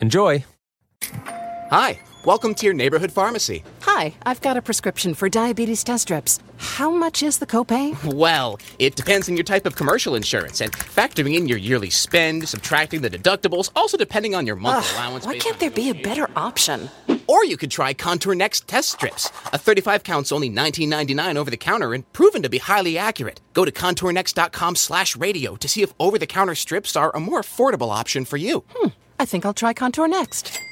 Enjoy. Hi, welcome to your neighborhood pharmacy. Hi, I've got a prescription for diabetes test strips. How much is the copay? Well, it depends on your type of commercial insurance and factoring in your yearly spend, subtracting the deductibles, also depending on your monthly Ugh, allowance. why can't there be a better option? Or you could try Contour Next test strips. A 35 counts only $19.99 over the counter and proven to be highly accurate. Go to contournext.com slash radio to see if over the counter strips are a more affordable option for you. Hmm, I think I'll try Contour next.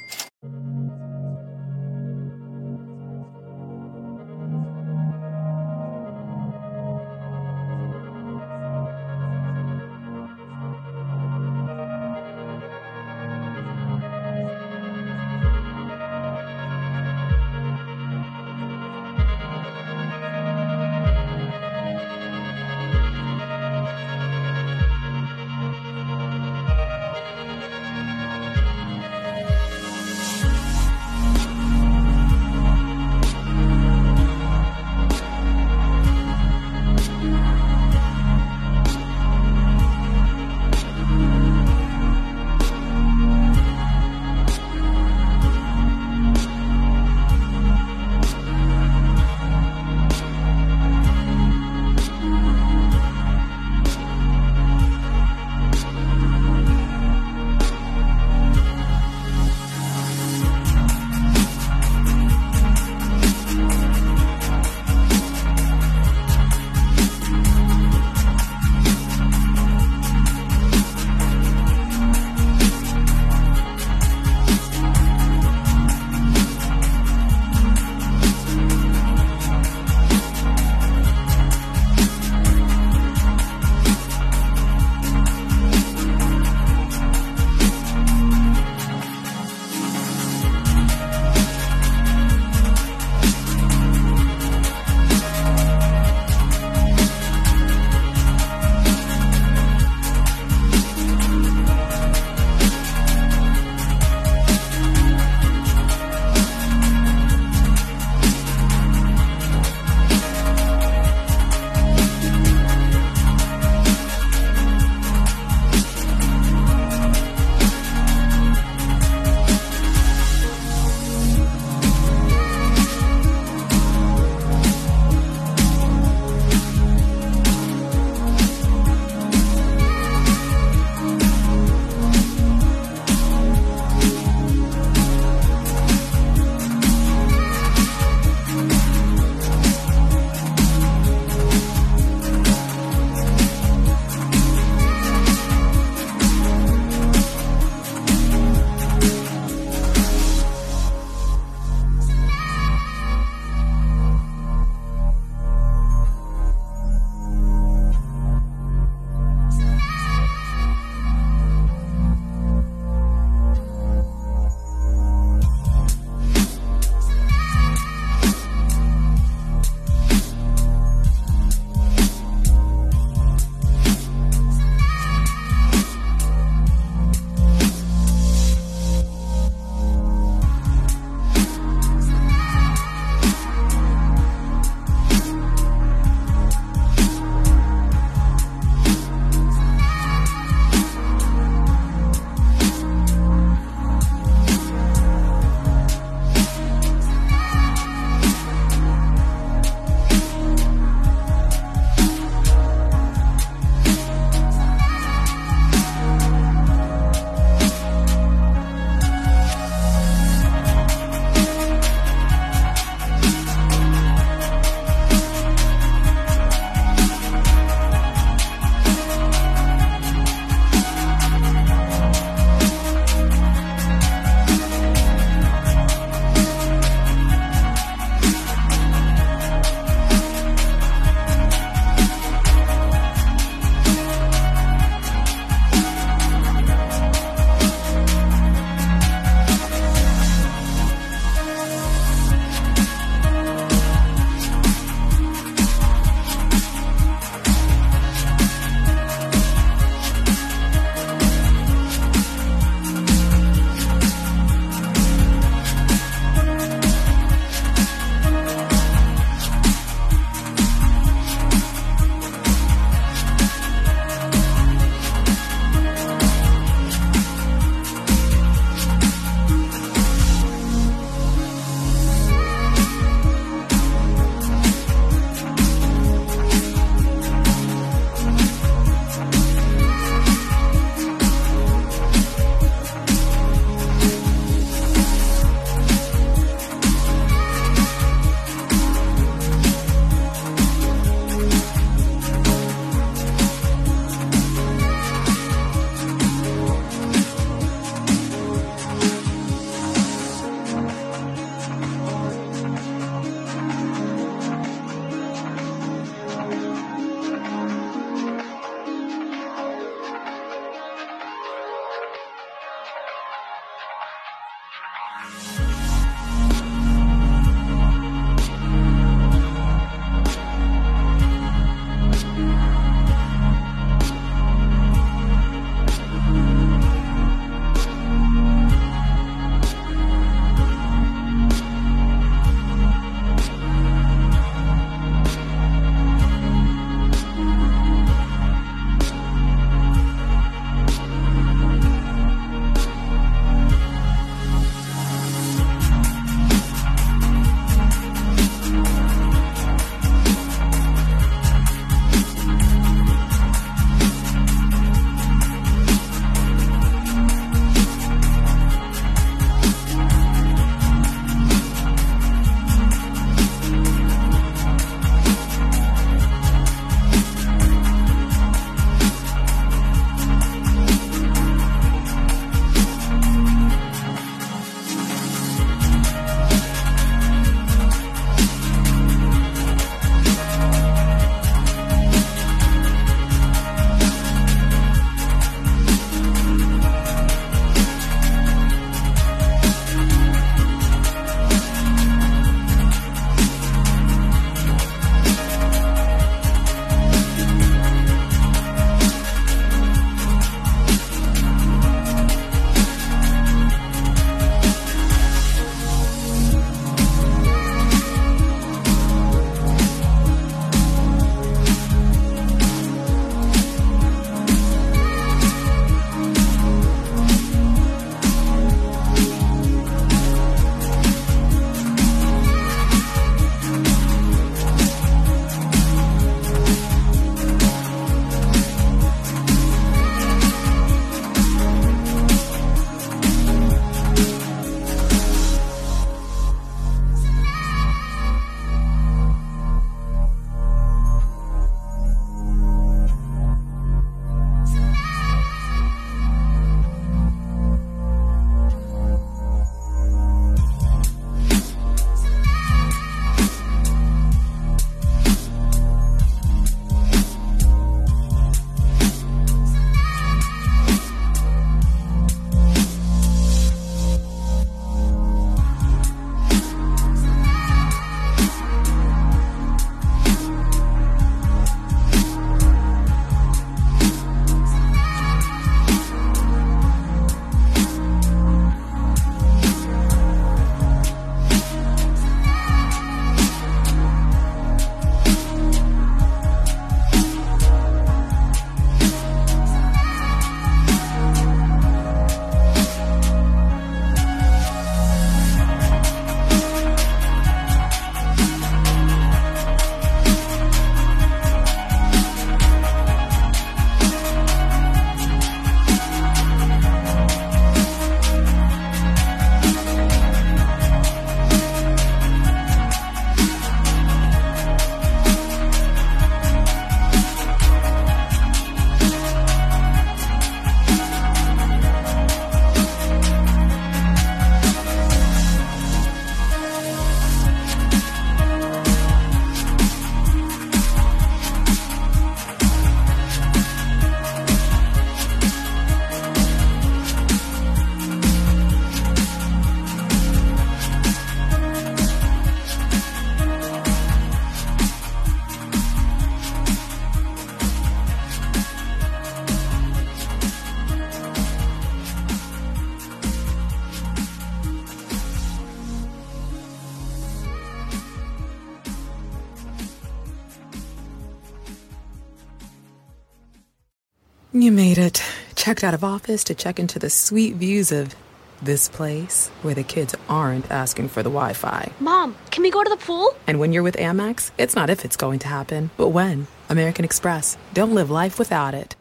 You made it. Checked out of office to check into the sweet views of this place where the kids aren't asking for the Wi Fi. Mom, can we go to the pool? And when you're with Amex, it's not if it's going to happen, but when. American Express. Don't live life without it.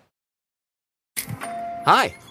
Hi,